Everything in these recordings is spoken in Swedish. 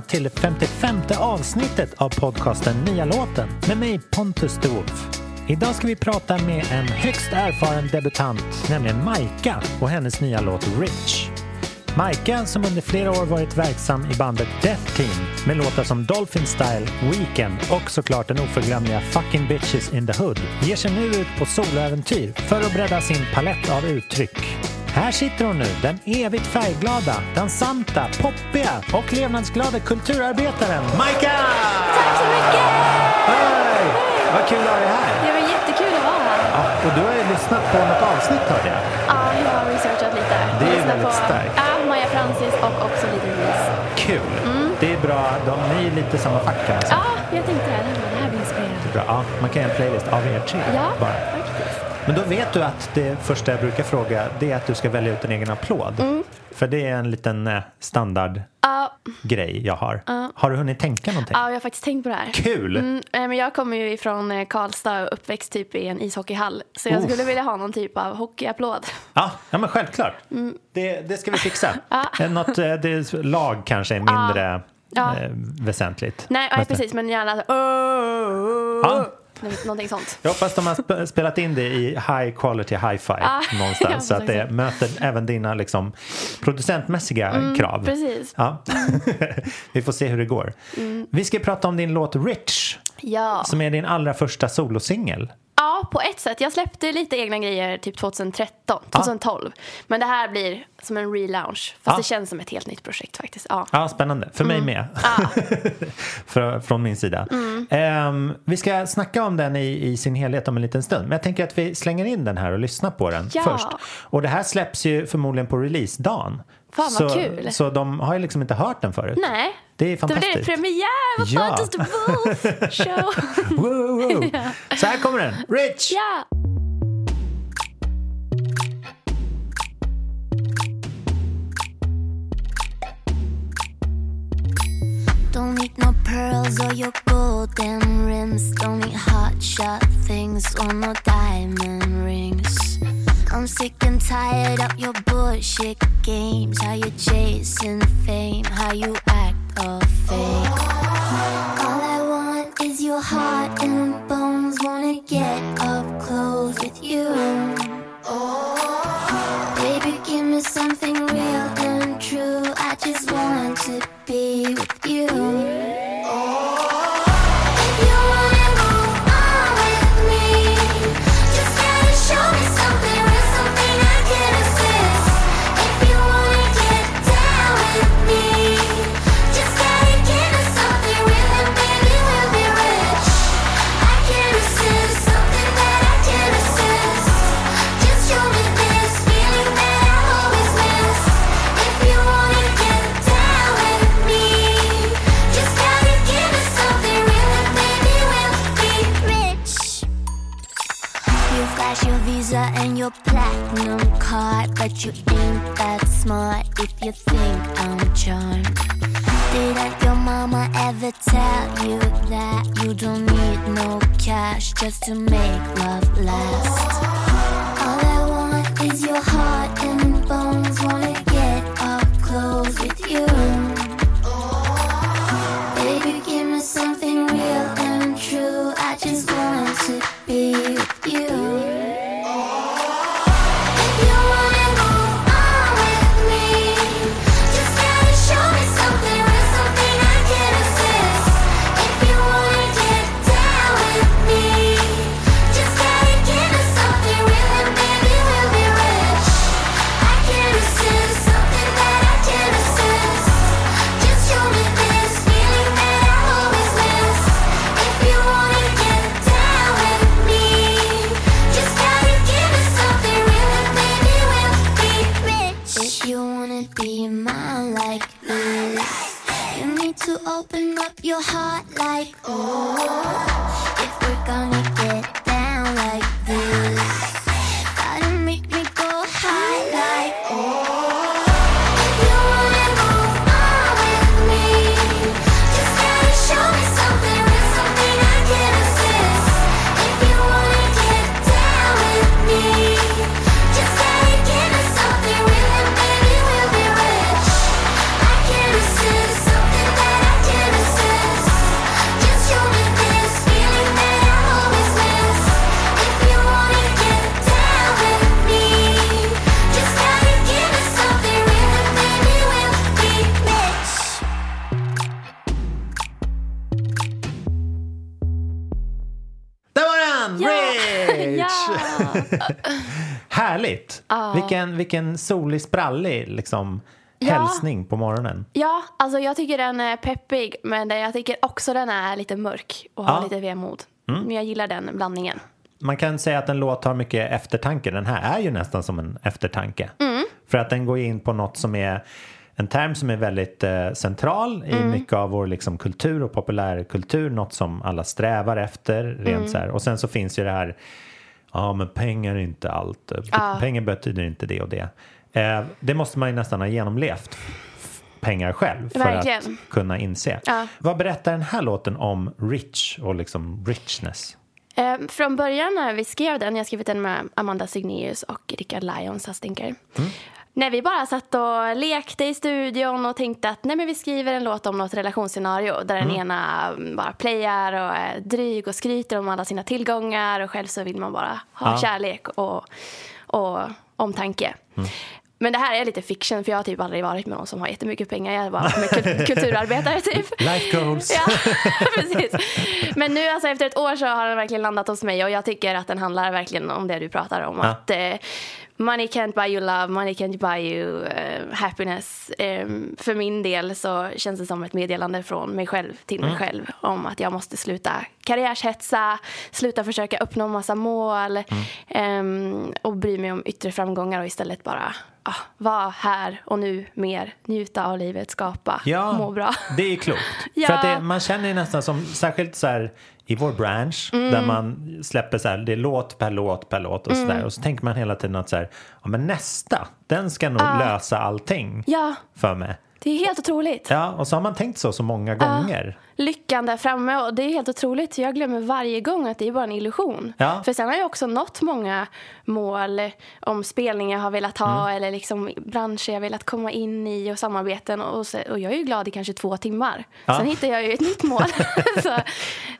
till 55 avsnittet av podcasten Nya låten med mig Pontus de Wolf. Idag ska vi prata med en högst erfaren debutant, nämligen Maika och hennes nya låt Rich. Maika som under flera år varit verksam i bandet Death Team med låtar som Dolphin Style, Weekend och såklart den oförglömliga Fucking Bitches in the Hood ger sig nu ut på soloäventyr för att bredda sin palett av uttryck. Här sitter hon nu, den evigt färgglada, dansanta, poppiga och levnadsglada kulturarbetaren Maika! Tack så mycket! Hej! Vad kul att ha dig här! Det var jättekul att vara här. Ja, och du har ju lyssnat på något avsnitt hörde jag. Ja, jag har researchat lite. Det är väldigt på, starkt. Ja, Maja Francis och också lite Louise. Kul! Det är bra, de, ni är lite samma fack säga. Ja, jag tänkte det. Här blir inspirerande. Bra. Ja, man kan göra en playlist av er tre Ja, bara. faktiskt. Men då vet du att det första jag brukar fråga det är att du ska välja ut en egen applåd. Mm. För det är en liten eh, standardgrej Ja, jag har. Har du hunnit tänka någonting? ja, jag har faktiskt tänkt på det här. Kul! Mm, men jag kommer ju ifrån eh, Karlstad och uppväxt typ i en ishockeyhall. Så jag skulle vilja ha någon typ av hockeyapplåd. Ja, ja men självklart. Det, det ska vi fixa. Mm. Ja. Eh, Något det, lag kanske är mindre Ja. väsentligt. Nej, Nästan. precis, men gärna så, oh, Ja. Någonting sånt. Jag hoppas de har sp- spelat in det i high quality hi-fi Ja, jag någonstans så att det möter även dina liksom, producentmässiga krav. Mm, precis. Ja. Vi får se hur det går. Vi ska prata om din låt Rich Ja. som är din allra första solosingel. Ja, på ett sätt. Jag släppte lite egna grejer typ 2013, 2012. Men det här blir som en relaunch. Fast Ja. det känns som ett helt nytt projekt faktiskt. Ja. Ja, spännande. För mig med. För, från min sida. Ehm, vi ska snacka om den i, i sin helhet om en liten stund. Men jag tänker att vi slänger in den här och lyssnar på den Ja. först. Och det här släpps ju förmodligen på releasedagen. Fan, vad så, kul. Så de har ju liksom inte hört den förut. Nej. Det är Då blir fantastiskt. det premiär på Ja. Pontus the Wolf show. Wow, wow. Så här kommer den. Rich! ja. Don't need no pearls or your golden rims. Don't need hot shot things or no diamond rings. I'm sick and tired of your bullshit games. How you chasing if you think I'm charmed. Didn't your mama ever tell you that you don't need no cash just to make love last? Vilken, vilken solig, sprallig liksom, Ja. hälsning på morgonen. Ja, alltså jag tycker den är peppig men jag tycker också den är lite mörk och har Ja. lite vemod. Men jag gillar den blandningen. Man kan säga att en låt har mycket eftertanke. Den här är ju nästan som en eftertanke. För att den går in på något som är en term som är väldigt eh, central i mycket av vår liksom, kultur och populärkultur. Något som alla strävar efter. Rent så här. Och sen så finns ju det här, ja men pengar är inte allt. Ja. Pengar betyder inte det och det. Eh, det måste man ju nästan ha genomlevt pengar själv för Verkligen. att kunna inse. Ja. Vad berättar den här låten om rich och liksom richness? Eh, från början när vi skrev den, jag har skrivit den med Amanda Signius och Rickard Lyons Hastinker. När vi bara satt och lekte i studion och tänkte att nej men vi skriver en låt om något relationsscenario där den ena mm, bara playar och är dryg och skryter om alla sina tillgångar och själv så vill man bara ha Ja. kärlek och, och omtanke. Men det här är lite fiction för jag har typ aldrig varit med någon som har jättemycket pengar. Jag är bara med kul- kulturarbetare typ. Life goals! Ja, precis. Men nu alltså, efter ett år så har den verkligen landat hos mig och jag tycker att den handlar verkligen om det du pratar om. Ja. Att eh, money can't buy you love, money can't buy you eh, happiness. Eh, för min del så känns det som ett meddelande från mig själv till mig själv om att jag måste sluta karriärshetsa, sluta försöka uppnå massa mål ehm, och bry mig om yttre framgångar och istället bara ah, vara här och nu mer, njuta av livet, skapa, Ja, må bra. det är klokt. Ja. För att det, man känner ju nästan som, särskilt så här i vår bransch Mm. där man släpper så här, det är låt per låt per låt och så Mm. där. Och så tänker man hela tiden att så här, ja men nästa, den ska nog lösa allting Ja, för mig. det är helt otroligt. Ja, och så har man tänkt så så många gånger. Lyckan där framme och det är helt otroligt. Jag glömmer varje gång att det är bara en illusion. Ja. För sen har jag också nått många mål om spelningar jag har velat ha Mm. eller liksom branscher jag velat komma in i och samarbeten och, så, och jag är ju glad i kanske två timmar. Ja. Sen hittar jag ju ett nytt mål. så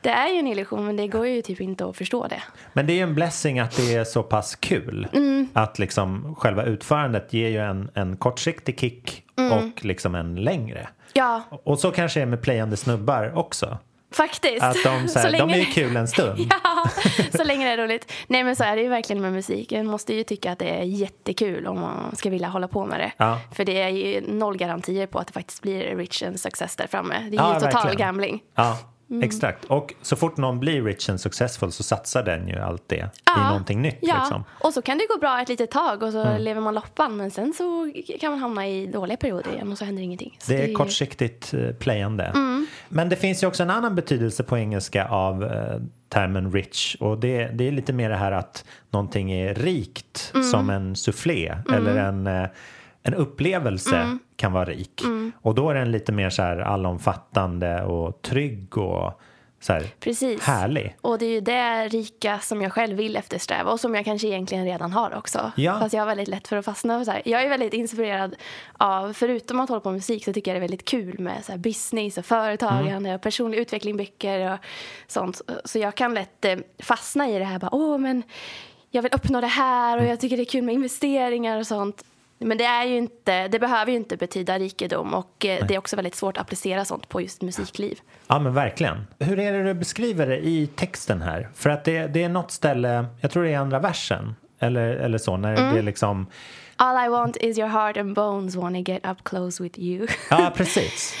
det är ju en illusion men det går ju typ inte att förstå det. Men det är ju en blessing att det är så pass kul. Mm. Att liksom själva utförandet ger ju en, en kortsiktig kick Mm. och liksom en längre. Ja, Och så kanske det är med playande snubbar också. faktiskt. Att de, så här, de är ju kul en stund. Ja, så länge det är roligt. Nej men så är det ju verkligen med musik. Man måste ju tycka att det är jättekul om man ska vilja hålla på med det. Ja. För det är ju noll garantier på att det faktiskt blir rich and success där framme. Det är Ja, ju total verkligen. gambling. Ja, Mm. exakt. Och så fort någon blir rich and successful så satsar den ju allt det i Ja. någonting nytt. Ja, Liksom. Mm. och så kan det gå bra ett litet tag och så lever man loppan. Men sen så kan man hamna i dåliga perioder igen och så händer ingenting. Så Det är ju- kortsiktigt eh, playande. Mm. Men det finns ju också en annan betydelse på engelska av eh, termen rich och det, det är lite mer det här att någonting är rikt Mm. som en soufflé eller en, eh, en upplevelse Mm. kan vara rik. Och då är den lite mer så här allomfattande och trygg och så här Precis. härlig. Och det är ju det rika som jag själv vill eftersträva och som jag kanske egentligen redan har också. Ja. Fast jag har väldigt lätt för att fastna. Så här. Jag är väldigt inspirerad av, förutom att hålla på med musik så tycker jag det är väldigt kul med så business och företagande Mm. och personlig utveckling, böcker och sånt. Så jag kan lätt eh, fastna i det här bara, åh men jag vill uppnå det här och jag tycker det är kul med investeringar och sånt. Men det, är ju inte, det behöver ju inte betyda rikedom och eh, det är också väldigt svårt att applicera sånt på just musikliv. Ja men verkligen. Hur är det du beskriver det i texten här? För att det, det är något ställe, jag tror det är andra versen, eller, eller så, när Mm. det är liksom, All I want is your heart and bones wanna get up close with you. ja precis.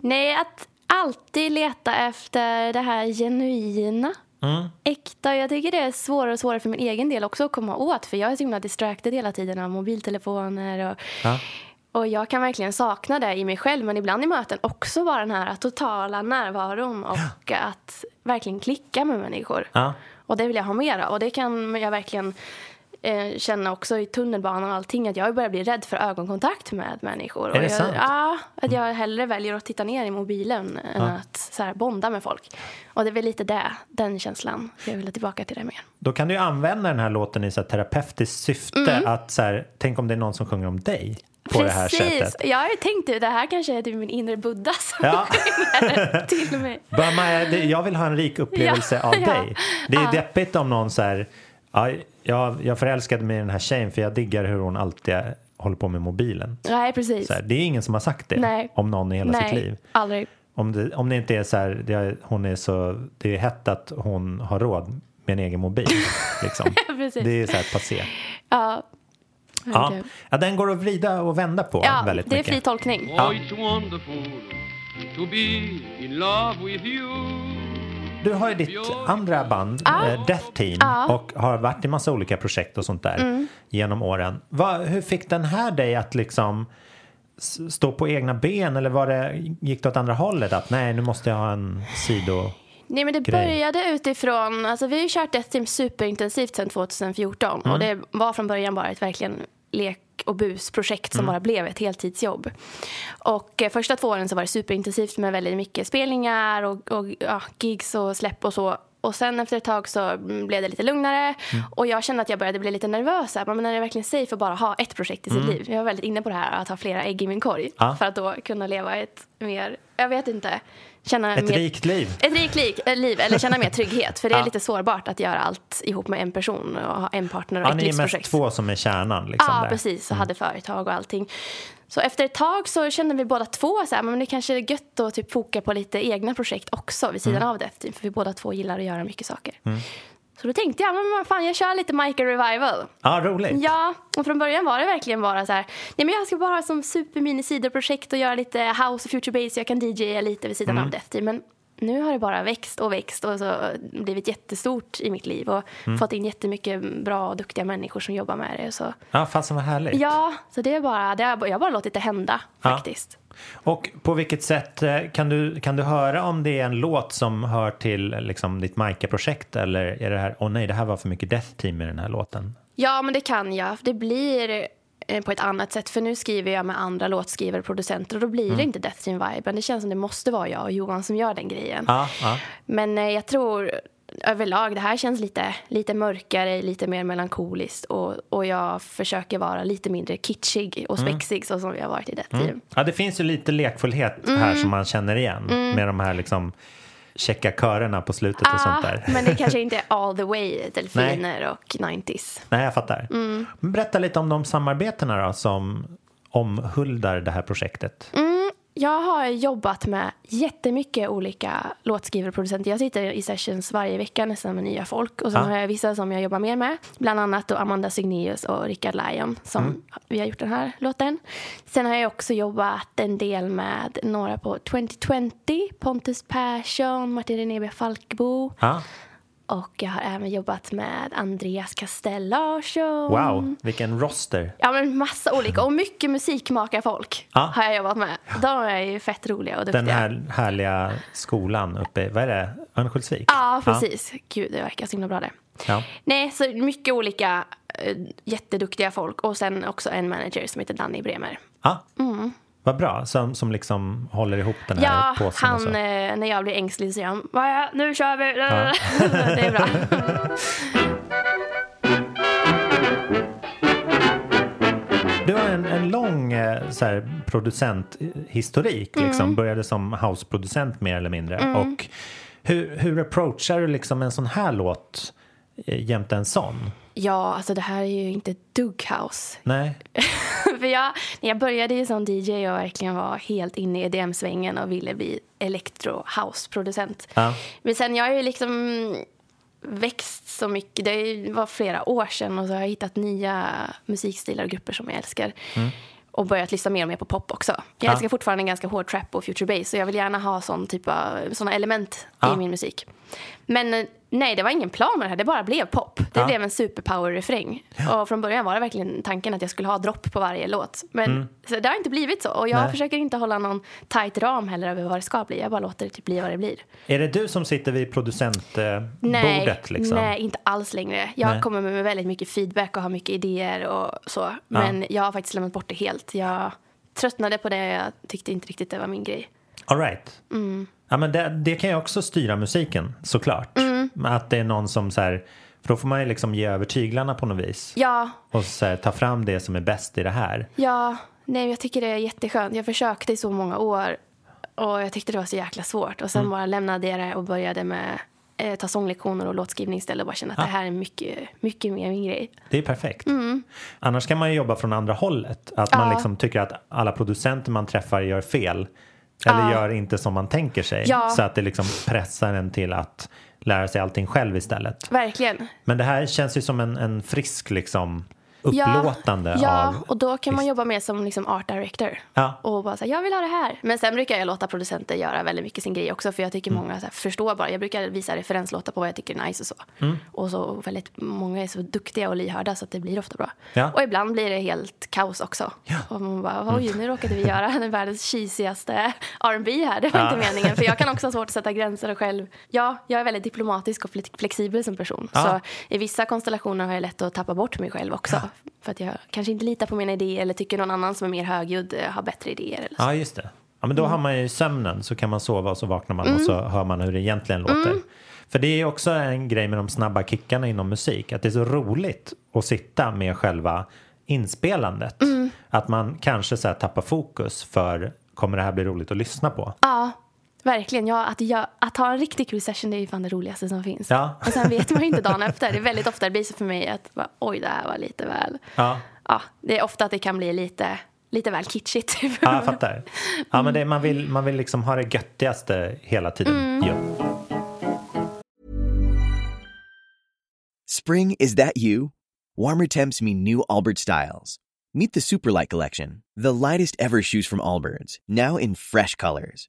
Nej, att alltid leta efter det här genuina, Mm. äkta. Jag tycker det är svårare och svårare för min egen del också att komma åt för jag är så himla distracted hela tiden av mobiltelefoner och, Ja. och jag kan verkligen sakna det i mig själv men ibland i möten också bara den här totala närvaron och att verkligen klicka med människor. Ja. Och det vill jag ha mer av och det kan jag verkligen eh, känna också i tunnelbanan och allting att jag börjar bli rädd för ögonkontakt med människor. Är och det jag, sant? Ja, att jag hellre väljer att titta ner i mobilen än att så här, bonda med folk. Och det är väl lite det, den känslan. Jag vill tillbaka till det mer. Då kan du använda den här låten i så här terapeutiskt syfte. Att så här, tänk om det är någon som sjunger om dig på det här sättet. Jag har ju tänkt att det här kanske är typ min inre buddha som Ja. till mig. Bara, Maja, det- jag vill ha en rik upplevelse Ja, av ja. dig. Det är Ja. deppigt om någon så här, ja, jag, jag förälskade mig i den här tjejen för jag diggar hur hon alltid håller på med mobilen. Nej, precis. Så här, det är ingen som har sagt det Nej. om någon i hela Nej, sitt liv. aldrig. Om det, om det inte är så här, det är, hon är så, det är hett att hon har råd med en egen mobil. Liksom. Precis. Det är så här passé. Ja, Ja. ja, den går att vrida och vända på ja väldigt det är mycket. fri tolkning. Oh, Du har ju ditt andra band, Ja. eh, Death Team. Mm. och har varit i massa olika projekt och sånt där genom åren. Va, hur fick den här dig att liksom stå på egna ben eller var det, gick det åt andra hållet? Att nej, nu måste jag ha en sido... Nej, men det grej. började utifrån, alltså vi har ju kört Death Team superintensivt sedan 2014 och det var från början bara ett verkligen lek och busprojekt som bara blev ett heltidsjobb. Och eh, första två åren så var det superintensivt med väldigt mycket spelningar och, och ja, gigs och släpp och så. Och sen efter ett tag så mm, blev det lite lugnare och jag kände att jag började bli lite nervös. här. Men är det verkligen safe att bara ha ett projekt i sitt liv? Jag var väldigt inne på det här att ha flera ägg i min korg Ja. för att då kunna leva ett mer, jag vet inte, känna Ett mer rikt liv. ett rikt liv, äh, liv eller känna mer trygghet. För det är Ja. lite sårbart att göra allt ihop med en person och ha en partner och Ja, ett ni är mest livsprojekt. två som är kärnan. Liksom, Ja, där. precis. Och hade företag och allting. Så efter ett tag så kände vi båda två så här, men det kanske är gött att typ foka på lite egna projekt också vid sidan av Death Team. För vi båda två gillar att göra mycket saker. Så då tänkte jag, men fan, jag kör lite Micah Revival. Ja, roligt. Ja, och från början var det verkligen bara så här, nej men jag ska bara ha som supermini sidoprojekt och göra lite house och future bass, jag kan DJa lite vid sidan av Death Team. Men nu har det bara växt och växt och så blivit jättestort i mitt liv och fått in jättemycket bra och duktiga människor som jobbar med det. Så, Ja, fasen vad härligt. ja, så det är bara, det har, jag har bara låtit det hända Ja. faktiskt. Och på vilket sätt eh, kan du, kan du höra om det är en låt som hör till liksom, ditt Maika-projekt eller är det här, åh nej, det här var för mycket Death Team i den här låten? Ja, men det kan jag. Det blir eh, på ett annat sätt. För nu skriver jag med andra låtskrivare och producenter och då blir det inte Death Team-viben. Det känns som det måste vara jag och Johan som gör den grejen. Ja, ja. Men eh, jag tror överlag, det här känns lite, lite mörkare, lite mer melankoliskt och, och jag försöker vara lite mindre kitschig och spexig så som vi har varit i Death Team. ja, det finns ju lite lekfullhet Mm. här som man känner igen med de här liksom checka körerna på slutet och sånt där. Ah, men det kanske inte är all the way delfiner och 90s. Nej, jag fattar. Mm. Berätta lite om de samarbetena då som omhuldar det här projektet. Mm, Jag har jobbat med jättemycket olika låtskrivare och producenter. Jag sitter i sessions varje vecka nästan med nya folk. Och sen Ja. har jag vissa som jag jobbar mer med. Bland annat då Amanda Signius och Rickard Lyon som Mm. vi har gjort den här låten. Sen har jag också jobbat en del med några på 2020. Pontus Persson, Martin Renebe Falkbo. Ja. Och jag har även jobbat med Andreas Castell Larsson. Wow, vilken roster. Ja, men massa olika. Och mycket musikmakarfolk Ja. har jag jobbat med. De är ju fett roliga och duktiga. Den här härliga skolan uppe, vad är det, Örnsköldsvik? Ja, precis. Gud, det verkar så himla bra det. Ja. Nej, så mycket olika eh, jätteduktiga folk. Och sen också en manager som heter Danny Bremer. Ja. Vad bra, som, som liksom håller ihop den här Mm. Ja, påsen och så. han, eh, när jag blir ängslig så säger han "Va, nu kör vi. det är bra. Du har en, en lång eh, så här, producenthistorik. Mm. Liksom. Började som houseproducent mer eller mindre. Och hur, hur approachar du liksom en sån här låt eh, jämte en sån? Ja, alltså det här är ju inte dugg house. Nej? För jag, när jag började ju som DJ och verkligen var helt inne i EDM-svängen och ville bli electro house-producent. Ja. Men sen jag har ju liksom växt så mycket. Det var flera år sedan och så har jag hittat nya musikstilar och grupper som jag älskar. Och börjat lyssna mer och mer på pop också. Jag Mm. Ja. älskar fortfarande ganska hård trap och future bass så jag vill gärna ha sån typ av, såna element Ja. i min musik. Men eh, nej, det var ingen plan med det här. Det bara blev pop. Det Ja. blev en superpower-refräng. Och från början var det verkligen tanken att jag skulle ha dropp på varje låt. Men så det har inte blivit så. Och jag Mm. Nej. försöker inte hålla någon tight ram heller över vad det ska bli. Jag bara låter det typ bli vad det blir. Är det du som sitter vid producentbordet? Nej, liksom? nej, inte alls längre. Jag Nej. kommer med väldigt mycket feedback och har mycket idéer och så. Men jag har faktiskt lämnat bort det helt. Jag tröttnade på det. Jag tyckte inte riktigt det var min grej. All right. Mm. Ja, men det, det kan ju också styra musiken såklart. Mm. Att det är någon som så här, för då får man ju liksom ge över tyglarna på något vis. Ja, Och så här, ta fram det som är bäst i det här. ja, nej, jag tycker det är jätteskönt. Jag försökte i så många år och jag tyckte det var så jäkla svårt. Och sen Mm. bara lämnade jag det och började med eh, ta sånglektioner och låtskrivning istället och bara känna att det här är mycket, mycket mer min grej. Det är perfekt. Annars kan man ju jobba från andra hållet. Att man Mm. Ja. liksom tycker att alla producenter man träffar gör fel. Eller Ja. gör inte som man tänker sig. Ja. Så att det liksom pressar en till att lära sig allting själv istället. Verkligen. Men det här känns ju som en, en frisk liksom upplåtande ja, av... och då kan man jobba med som liksom art director. Ja. Och bara säga, jag vill ha det här. Men sen brukar jag låta producenter göra väldigt mycket sin grej också. För jag tycker Mm. många så här, förstår bara. Jag brukar visa referenslåtar på vad jag tycker är nice och så. Mm. Och så väldigt många är så duktiga och lyhörda så att det blir ofta bra. Ja. Och ibland blir det helt kaos också. Ja. Och man bara, oj nu råkade vi göra den världens cheesigaste R&B här. Det var Ja. inte meningen. För jag kan också ha svårt att sätta gränser och själv. Ja, jag är väldigt diplomatisk och fle- flexibel som person. Ja. Så i vissa konstellationer har jag lätt att tappa bort mig själv också. För att jag kanske inte litar på mina idéer eller tycker någon annan som är mer högljudd eh, har bättre idéer. Eller så. Ja, just det. Ja, men då har man ju sömnen så kan man sova och så vaknar man och så hör man hur det egentligen låter. För det är också en grej med de snabba kickarna inom musik. Att det är så roligt att sitta med själva inspelandet. Att man kanske så tappar fokus för kommer det här bli roligt att lyssna på? Ja, verkligen. Ja, att, jag, att ha en riktigt kul session det är ju fan det roligaste som finns. Ja. Och sen vet man ju inte dagen efter. Det är väldigt ofta det blir så för mig att bara, oj, det här var lite väl... Ja, Ja, det är ofta att det kan bli lite, lite väl kitschigt. ja jag fattar. Ja, men det, man, vill, man vill liksom ha det göttigaste hela tiden. Ja. Spring, is that you? Warmer temps mean new Allbirds styles. Meet the Superlight Collection, the lightest ever shoes from Allbirds, now in fresh colors.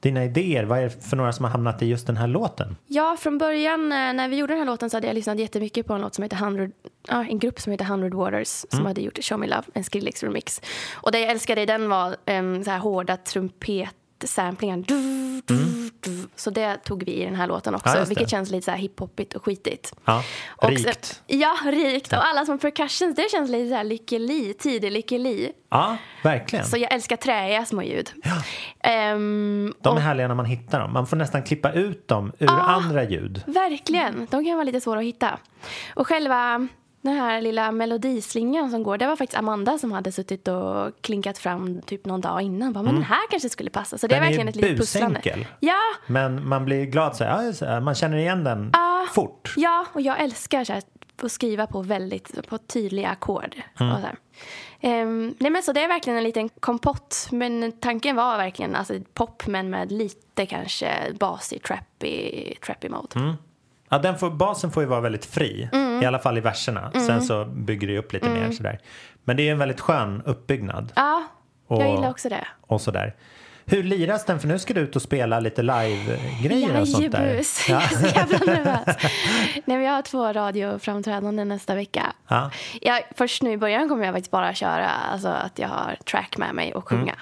dina idéer? Vad är det för några som har hamnat i just den här låten? Ja, från början eh, när vi gjorde den här låten så hade jag lyssnat jättemycket på en låt som heter 100, ja, en grupp som heter 100 Waters som hade gjort Show Me Love, en Skrillex-remix. Och det jag älskade i den var um, så här hårda trumpetsamplingar. Du. Så det tog vi i den här låten också, Ja, vilket känns lite så här hiphoppigt och skitigt. Ja, Och rikt. Sen, ja, rikt. Och alla som percussions, det känns lite så här Lykke Li, tidig Lykke Li. Ja, verkligen. Så jag älskar träiga små ljud. Ehm, De och- är härliga när man hittar dem. Man får nästan klippa ut dem ur andra ljud. Verkligen. De kan vara lite svåra att hitta. Och själva den här lilla melodislingan som går, det var faktiskt Amanda som hade suttit och klinkat fram typ någon dag innan. Bara, men den här kanske skulle passa. Så det är Mm. Den är verkligen ett litet pusslande. Ja, Men man blir glad så här, ja, man känner igen den fort. ja, och jag älskar så här, att skriva på väldigt på tydliga ackord. Mm. Nej men så det är verkligen en liten kompott. Men tanken var verkligen alltså, pop men med lite kanske basig, trappy, trappy mode. Mm. Ja, den får, basen får ju vara väldigt fri, Mm. I alla fall i verserna. Sen så bygger det upp lite mer sådär. Men det är en väldigt skön uppbyggnad. Ja, jag Och- gillar också det. Och sådär. Hur liras den? För nu ska du ut och spela lite live-grejer och sånt där. Jajebus, Ja. jag är så jävla nervös. Nej, jag har två radioframträdanden nästa vecka. Ja. Jag, först nu i början kommer jag faktiskt bara köra alltså att jag har track med mig och sjunga.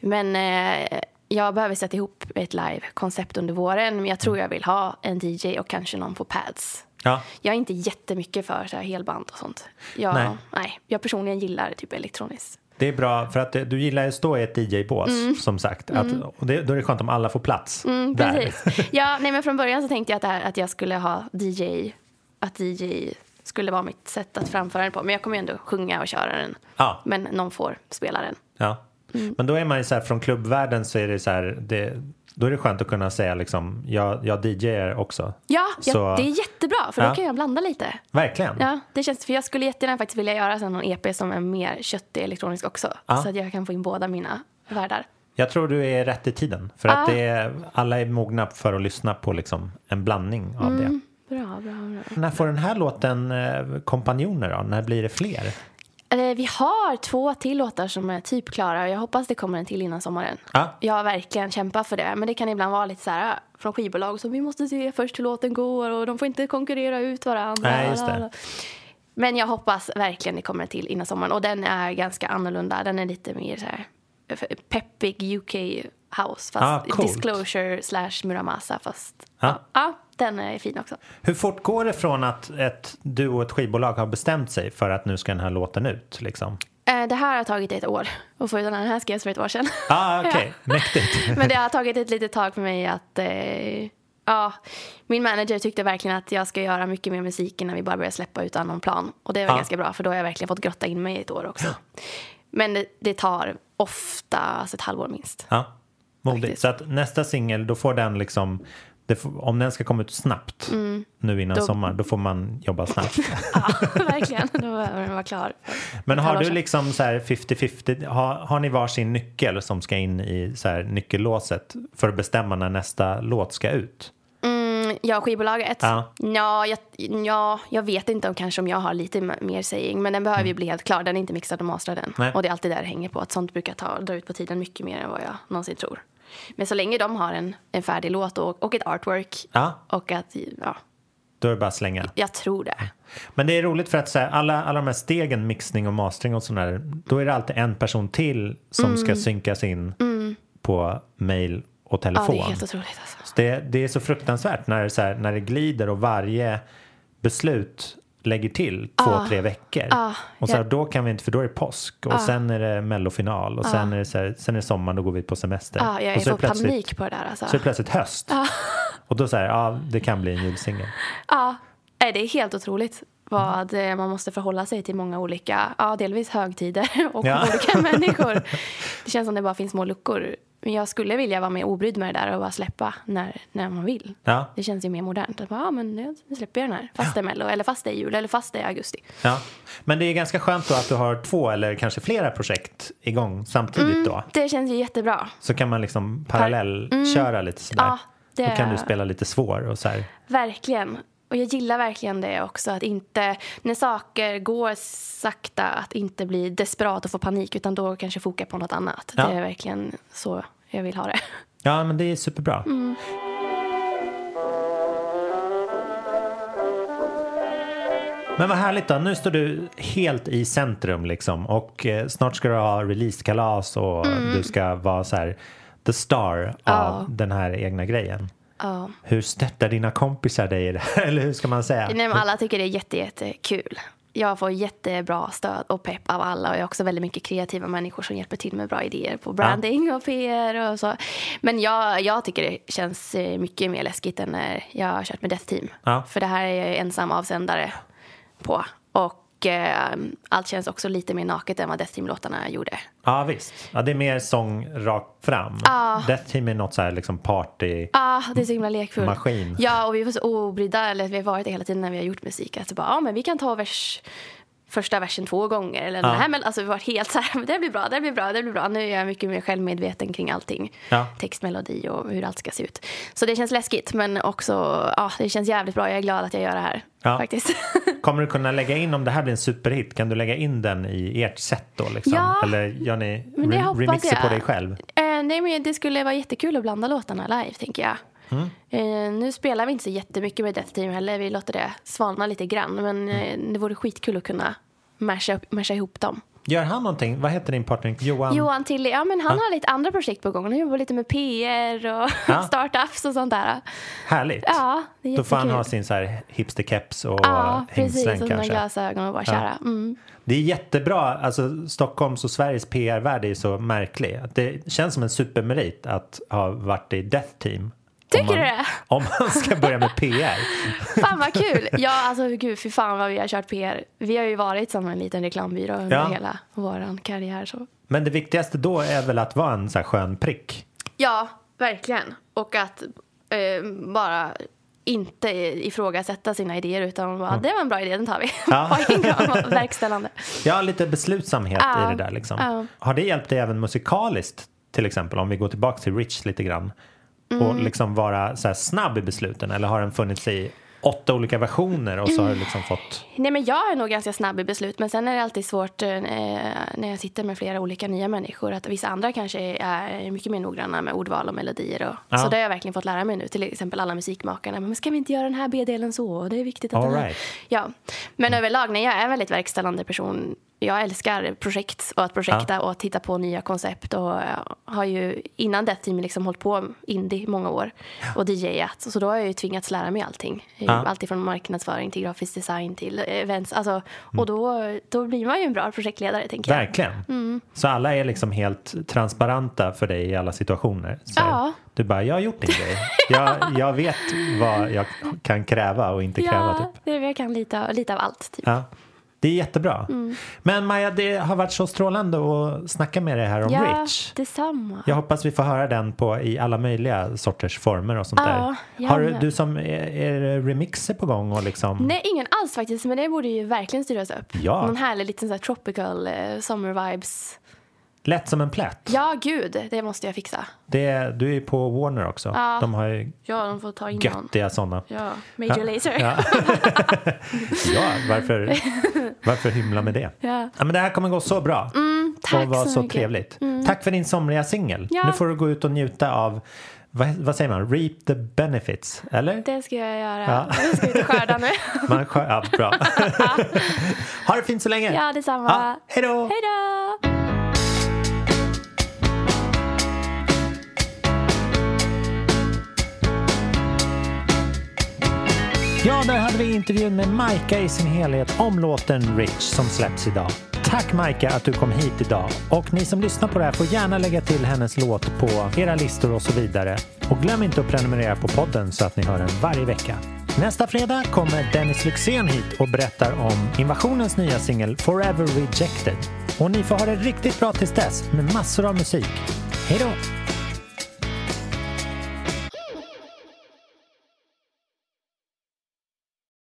Men eh, jag behöver sätta ihop ett live-koncept under våren. Men jag tror jag vill ha en DJ och kanske någon på pads. Ja. Jag är inte jättemycket för så här helband och sånt. Jag, Nej. nej. jag personligen gillar typ elektroniskt. Det är bra, för att det- du gillar att stå i ett DJ-bås, som sagt. Att, och det, då är det skönt om alla får plats Mm, där. precis. Ja, nej, men från början så tänkte jag att, här, att jag skulle ha DJ, att DJ skulle vara mitt sätt att framföra den på. Men jag kommer ju ändå sjunga och köra den. Ja. Men någon får spela den. Ja. Mm. Men då är man ju så här, från klubbvärlden så är det så här, det, då är det skönt att kunna säga liksom, jag, jag DJar också. Ja, ja Så- det är jättebra för Ja. då kan jag blanda lite. Verkligen. Ja, det känns, för jag skulle jättegärna faktiskt vilja göra sen någon EP som är mer köttig elektronisk också. Ja. Så att jag kan få in båda mina världar. Jag tror du är rätt i tiden. För att det är, alla är mogna för att lyssna på liksom en blandning av det. Bra, bra, bra. När får den här låten eh, kompanjoner då? När blir det fler? Eh, Vi har två till låtar som är typ klara och jag hoppas det kommer en till innan sommaren. Ja. Jag har verkligen kämpat för det, men det kan ibland vara lite så här från skivbolag så vi måste se först hur låten går och de får inte konkurrera ut varandra. Nej, just det. Men jag hoppas verkligen det kommer en till innan sommaren och den är ganska annorlunda. Den är lite mer så här peppig UK house. Fast Ah, disclosure slash Muramasa. Fast Ja. ja. Ja, den är fin också. Hur fort går det från att ett, du och ett skivbolag har bestämt sig för att nu ska den här låten ut? Liksom? Eh, Det här har tagit ett år att få ut den här. Skrevs för ett år sedan. Ah, okej. Mäktigt. Men det har tagit ett litet tag för mig att... Eh, ja, min manager tyckte verkligen att jag ska göra mycket mer musik innan vi bara börjar släppa utan någon plan. Och det var Ja. ganska bra för då har jag verkligen fått grotta in mig i ett år också. Men det, det tar ofta alltså ett halvår minst. Ja, modigt. Så att nästa singel, då får den liksom... Om den ska komma ut snabbt nu innan Då- sommar, då får man jobba snabbt. Ja, verkligen. Då behöver den vara klar. Men har du liksom så här 50-50, har, har ni varsin nyckel som ska in i så här nyckellåset för att bestämma när nästa låt ska ut? Mm, ja, skivbolaget. Ja. Ja, jag, ja, jag vet inte om kanske om jag har lite mer saying. Men den behöver ju bli helt klar. Den är inte mixad och mastrad än. Mm. Nej. Och det är alltid där det hänger på. Att sånt brukar ta, dra ut på tiden mycket mer än vad jag någonsin tror. Men så länge de har en, en färdig låt och, och ett artwork. Ja. Och att, ja, Då är det bara att slänga. jag tror det. Men det är roligt för att så här, alla, alla de här stegen, mixning och mastering och sådär, då är det alltid en person till som Mm. ska synkas in på mail och Ja, telefon. det är helt otroligt alltså. Så det, det är så fruktansvärt när det, så här, när det glider och varje beslut lägger till två, tre veckor. Ah, och så här, ja. då kan vi inte, för då är det påsk och sen är det mellofinal och sen är det så här, sen är det sommar, då går vi på semester. Ja, jag och så är det panik på det där alltså. Så är det plötsligt höst. Och då säger ja, det kan bli en julsingel. Ja, nej, det är helt otroligt vad eh, man måste förhålla sig till många olika, ja, delvis högtider och Ja. olika människor. Det känns som det bara finns små luckor. Men jag skulle vilja vara mer obrydd med det där och bara släppa när, när man vill. Ja. Det känns ju mer modernt. Att bara, ja, men nu släpper jag den här. Fast det är mello, eller fast det är jul, eller fast det är augusti. Ja. Men det är ganska skönt då att du har två eller kanske flera projekt igång samtidigt Mm. då. Det känns ju jättebra. Så kan man liksom parallellköra lite sådär. Mm. Ja, det- Då kan du spela lite svår och så här. Verkligen. Och jag gillar verkligen det också. Att inte, när saker går sakta, att inte bli desperat och få panik. Utan då kanske foka på något annat. Ja. Det är verkligen så jag vill ha det. Ja, men det är superbra. Mm. Men vad härligt då. Nu står du helt i centrum liksom. Och eh, snart ska du ha releasekalas och du ska vara så här the star av Mm. Ja. den här egna grejen. Ja. Hur stöttar dina kompisar dig i det här? Eller hur ska man säga? Nej, men alla tycker det är jätte, jättekul. Jag får jättebra stöd och pepp av alla. Och jag har också väldigt mycket kreativa människor som hjälper till med bra idéer på branding och PR och så. Men jag, jag tycker det känns eh, mycket mer läskigt än när jag har kört med Death Team. Ja. För det här är jag ensam avsändare på. Och eh, allt känns också lite mer naket än vad Death Team-låtarna gjorde. Ja, visst. Ja, det är mer sång rakt fram. Ja. Death Team är något så här liksom party. Ah, det är så himla lekfullt. Maskin. Ja, och vi var så obrydda, eller vi har varit det hela tiden när vi har gjort musik. Att bara, ja men vi kan ta vers, första versen två gånger. Eller den här, men alltså vi var helt så här, det blir bra, det blir bra, det blir bra. Nu är jag mycket mer självmedveten kring allting. Ja. Text, melodi och hur allt ska se ut. Så det känns läskigt, men också, ja det känns jävligt bra. Jag är glad att jag gör det här. Ja. Faktiskt. Kommer du kunna lägga in, om det här blir en superhit, kan du lägga in den i ert set då? Liksom? Ja. Eller gör ni re- remixer på dig själv? Eh, nej, men det skulle vara jättekul att blanda låtarna live, tänker jag. Mm. Eh, nu spelar vi inte så jättemycket med Death Team heller. Vi låter det svalna lite grann. Men eh, det vore skitkul att kunna masha, masha ihop dem. Gör han någonting? Vad heter din partner? Johan? Johan Tilly, ja men han har lite andra projekt på gång. Han jobbar lite med PR och Ja. startups och sånt där. Härligt. Ja, det är Då får han ha sin så här hipsterkeps och Ja, precis. hängslen Och sina kanske. glasögon och bara köra. Mm. Det är jättebra. Alltså, Stockholms och Sveriges PR-värld är så märklig. Det känns som en supermerit att ha varit i Death Team. Om Tycker man, du det? Om man ska börja med PR. Fan vad kul! Ja, alltså gud, för fan vad vi har kört PR. Vi har ju varit som en liten reklambyrå under Ja. hela vår karriär. Så. Men det viktigaste då är väl att vara en så här skön prick. Ja, verkligen. Och att eh, bara inte ifrågasätta sina idéer utan bara, det var en bra idé, den tar vi. Ja. Verkställande. Ja, lite beslutsamhet Ja. i det där liksom. Ja. Har det hjälpt dig även musikaliskt till exempel? Om vi går tillbaka till Rich lite grann. Mm. Och liksom vara så här snabb i besluten eller har den funnits i åtta olika versioner och så har du liksom fått... Nej, men jag är nog ganska snabb i beslut, men sen är det alltid svårt eh, när jag sitter med flera olika nya människor att vissa andra kanske är mycket mer noggranna med ordval och melodier. Och, Ja. Så det har jag verkligen fått lära mig nu, till exempel alla musikmakarna. Men ska vi inte göra den här B-delen så? Det är viktigt att All den här... right. Ja, men överlag när jag är en väldigt verkställande person jag älskar projekt och att projekta och att hitta på nya koncept. Och jag har ju innan Death Team liksom hållit på indie många år och DJat. Så då har jag ju tvingats lära mig allting. Ja. Allt från marknadsföring till grafisk design till events. Alltså, och då, då blir man ju en bra projektledare, tänker jag. Verkligen. Mm. Så alla är liksom helt transparenta för dig i alla situationer. Så Ja. Du bara, jag har gjort min grej. Jag, jag vet vad jag kan kräva och inte kräva. Ja, Typ. det, jag kan lite, lite av allt. Typ. Ja. Det är jättebra. Mm. Men Maja, det har varit så strålande att snacka med dig här om Ja, Rich. detsamma. Jag hoppas vi får höra den på, i alla möjliga sorters former och sånt Ja, där. Har du, du som, är, är remixer på gång och liksom? Nej, ingen alls faktiskt, men det borde ju verkligen styras upp. Ja. Någon härlig liten så här tropical eh, summer vibes. Lätt som en plätt. Ja, gud, det måste jag fixa. Det, du är ju på Warner också. Ja. De har ju Ja, de får ta in någon. göttiga sådana. Ja, Major Lazer. Ja, ja varför, varför hymla med det? Ja. Ja, men det här kommer gå så bra. tack och vara så så, mycket. Mm. trevligt. Tack för din somriga singel. Ja. Nu får du gå ut och njuta av, vad, vad säger man, reap the benefits, eller? Det ska jag göra. Ja. Jag ska ut och skörda nu. Man, skö- ja, bra. ha det fint så länge. Ja, detsamma. Ja, hej då. Hej då! Ja, där hade vi intervjun med Majka i sin helhet om låten Rich som släpps idag. Tack Majka att du kom hit idag. Och ni som lyssnar på det här får gärna lägga till hennes låt på era listor och så vidare. Och glöm inte att prenumerera på podden så att ni hör den varje vecka. Nästa fredag kommer Dennis Lyxzén hit och berättar om Invasionens nya singel Forever Rejected. Och ni får ha det riktigt bra tills dess med massor av musik. Hej då!